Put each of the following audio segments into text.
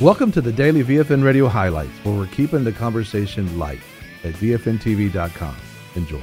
Welcome to the daily VFN Radio highlights, where we're keeping the conversation light at VFNTV.com. Enjoy.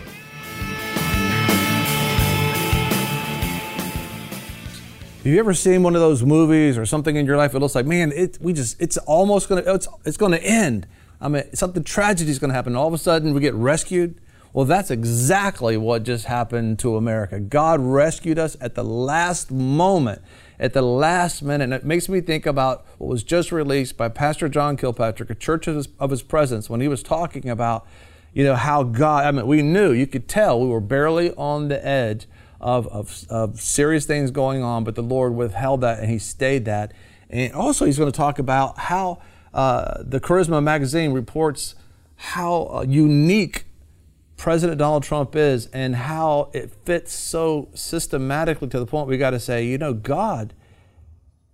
Have you ever seen one of those movies or something in your life? It looks like, man, it, we just, it's almost gonna, it's, it's gonna end. I mean, something tragedy is gonna happen. All of a sudden, we get rescued. Well, that's exactly what just happened to America. God rescued us at the last moment, at the last minute. And it makes me think about what was just released by Pastor John Kilpatrick, a church of his, of his presence, when he was talking about, you know, how God, I mean, we knew, you could tell we were barely on the edge of, of, of serious things going on, but the Lord withheld that and he stayed that. And also, he's going to talk about how uh, the Charisma magazine reports how uh, unique President Donald Trump is and how it fits so systematically to the point we got to say, you know, God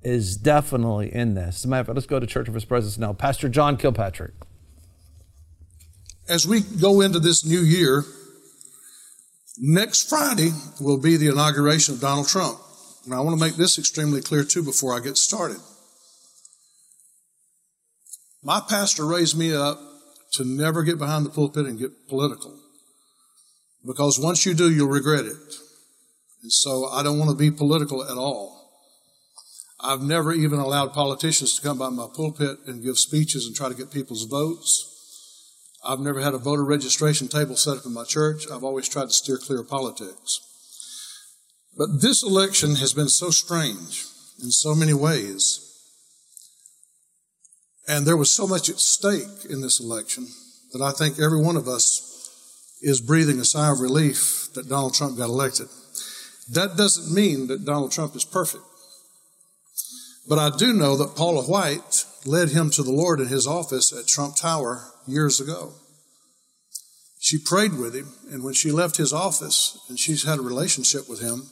is definitely in this. As a matter of fact, let's go to Church of His Presence now. Pastor John Kilpatrick. As we go into this new year, next Friday will be the inauguration of Donald Trump. Now, I want to make this extremely clear too before I get started. My pastor raised me up to never get behind the pulpit and get political because once you do, you'll regret it. And so I don't want to be political at all. I've never even allowed politicians to come by my pulpit and give speeches and try to get people's votes. I've never had a voter registration table set up in my church. I've always tried to steer clear of politics. But this election has been so strange in so many ways. And there was so much at stake in this election that I think every one of us is breathing a sigh of relief that Donald Trump got elected. That doesn't mean that Donald Trump is perfect. But I do know that Paula White led him to the Lord in his office at Trump Tower years ago. She prayed with him, and when she left his office and she's had a relationship with him,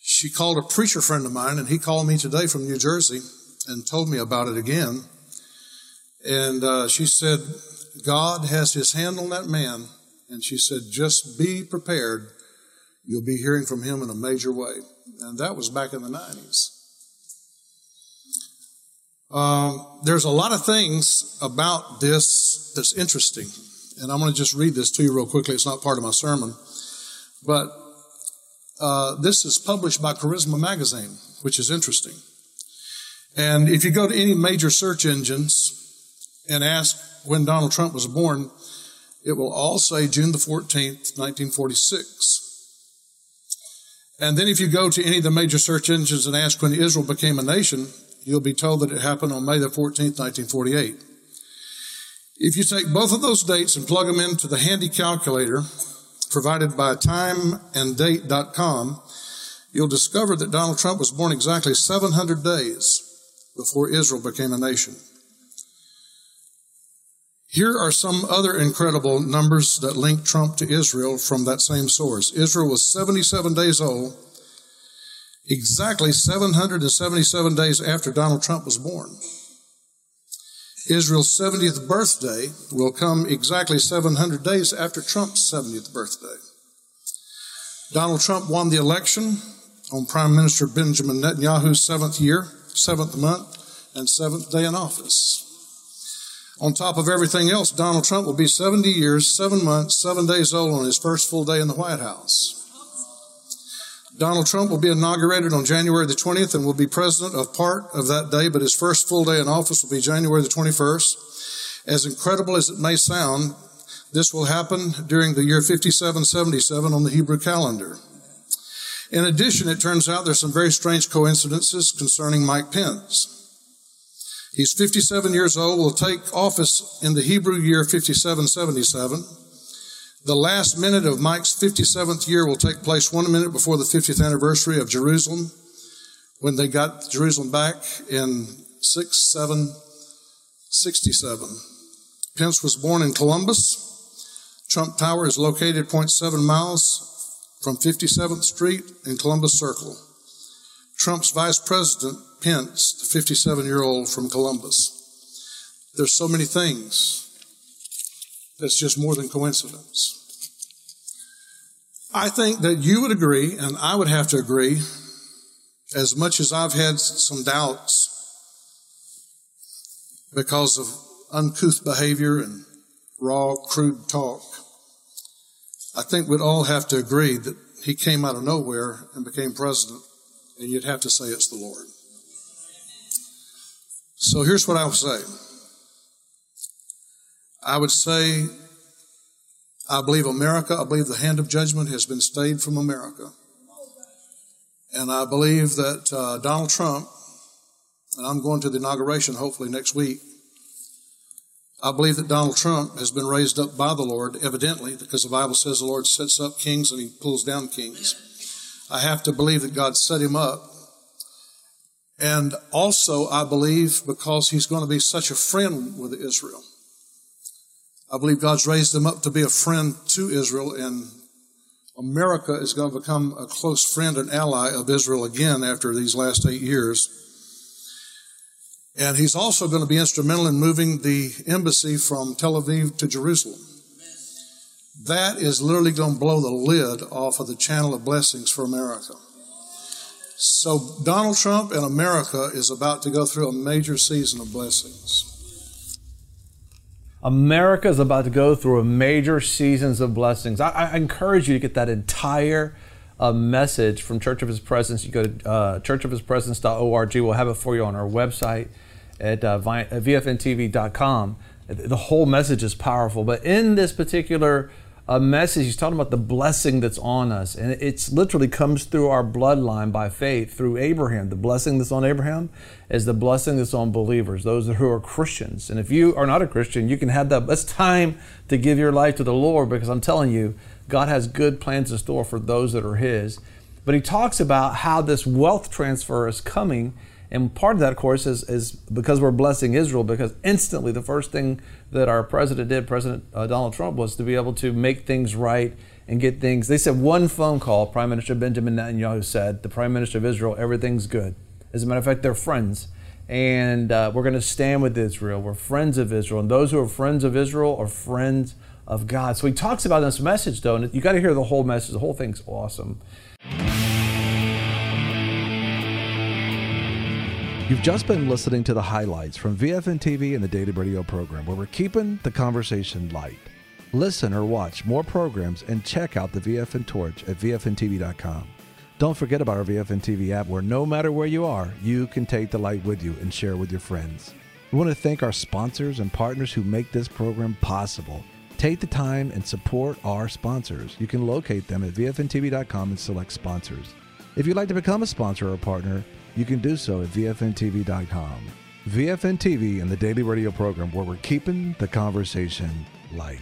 she called a preacher friend of mine, and he called me today from New Jersey and told me about it again. And uh, she said, God has his hand on that man and she said, just be prepared. You'll be hearing from him in a major way. And that was back in the 90s. Um, there's a lot of things about this that's interesting. And I'm going to just read this to you real quickly. It's not part of my sermon. But uh, this is published by Charisma Magazine, which is interesting. And if you go to any major search engines and ask when Donald Trump was born, it will all say June the 14th, 1946. And then if you go to any of the major search engines and ask when Israel became a nation, you'll be told that it happened on May the 14th, 1948. If you take both of those dates and plug them into the handy calculator provided by timeanddate.com, you'll discover that Donald Trump was born exactly 700 days before Israel became a nation. Here are some other incredible numbers that link Trump to Israel from that same source. Israel was 77 days old, exactly 777 days after Donald Trump was born. Israel's 70th birthday will come exactly 700 days after Trump's 70th birthday. Donald Trump won the election on Prime Minister Benjamin Netanyahu's seventh year, seventh month, and seventh day in office. On top of everything else, Donald Trump will be 70 years, seven months, seven days old on his first full day in the White House. Donald Trump will be inaugurated on January the 20th and will be president of part of that day, but his first full day in office will be January the 21st. As incredible as it may sound, this will happen during the year 5777 on the Hebrew calendar. In addition, it turns out there's some very strange coincidences concerning Mike Pence. He's 57 years old, will take office in the Hebrew year 5777. The last minute of Mike's 57th year will take place one minute before the 50th anniversary of Jerusalem, when they got Jerusalem back in 6767. Pence was born in Columbus. Trump Tower is located 0.7 miles from 57th Street in Columbus Circle. Trump's vice president Pence, the 57 year old from Columbus. There's so many things that's just more than coincidence. I think that you would agree, and I would have to agree, as much as I've had some doubts because of uncouth behavior and raw, crude talk. I think we'd all have to agree that he came out of nowhere and became president, and you'd have to say it's the Lord. So here's what I would say. I would say, I believe America, I believe the hand of judgment has been stayed from America. And I believe that uh, Donald Trump, and I'm going to the inauguration hopefully next week, I believe that Donald Trump has been raised up by the Lord, evidently, because the Bible says the Lord sets up kings and he pulls down kings. I have to believe that God set him up. And also, I believe because he's going to be such a friend with Israel. I believe God's raised him up to be a friend to Israel, and America is going to become a close friend and ally of Israel again after these last eight years. And he's also going to be instrumental in moving the embassy from Tel Aviv to Jerusalem. That is literally going to blow the lid off of the channel of blessings for America. So Donald Trump and America is about to go through a major season of blessings. America is about to go through a major seasons of blessings. I, I encourage you to get that entire uh, message from Church of His Presence. You go to uh, churchofhispresence.org. We'll have it for you on our website at uh, vfntv.com. The whole message is powerful, but in this particular uh, message, he's talking about the blessing that's on us, and it's literally comes through our bloodline by faith through Abraham. The blessing that's on Abraham is the blessing that's on believers, those who are Christians. And if you are not a Christian, you can have that. It's time to give your life to the Lord because I'm telling you, God has good plans in store for those that are His. But he talks about how this wealth transfer is coming and part of that, of course, is, is because we're blessing Israel, because instantly the first thing that our president did, President uh, Donald Trump, was to be able to make things right and get things. They said one phone call, Prime Minister Benjamin Netanyahu said, the Prime Minister of Israel, everything's good. As a matter of fact, they're friends. And uh, we're going to stand with Israel. We're friends of Israel. And those who are friends of Israel are friends of God. So he talks about this message, though, and you got to hear the whole message. The whole thing's awesome. You've just been listening to the highlights from VFN TV and the Daily Radio program, where we're keeping the conversation light. Listen or watch more programs and check out the VFN Torch at VFNTV.com. Don't forget about our VFN TV app, where no matter where you are, you can take the light with you and share with your friends. We want to thank our sponsors and partners who make this program possible. Take the time and support our sponsors. You can locate them at VFNTV.com and select sponsors. If you'd like to become a sponsor or partner, you can do so at VFNTV.com. VFN TV and the daily radio program where we're keeping the conversation light.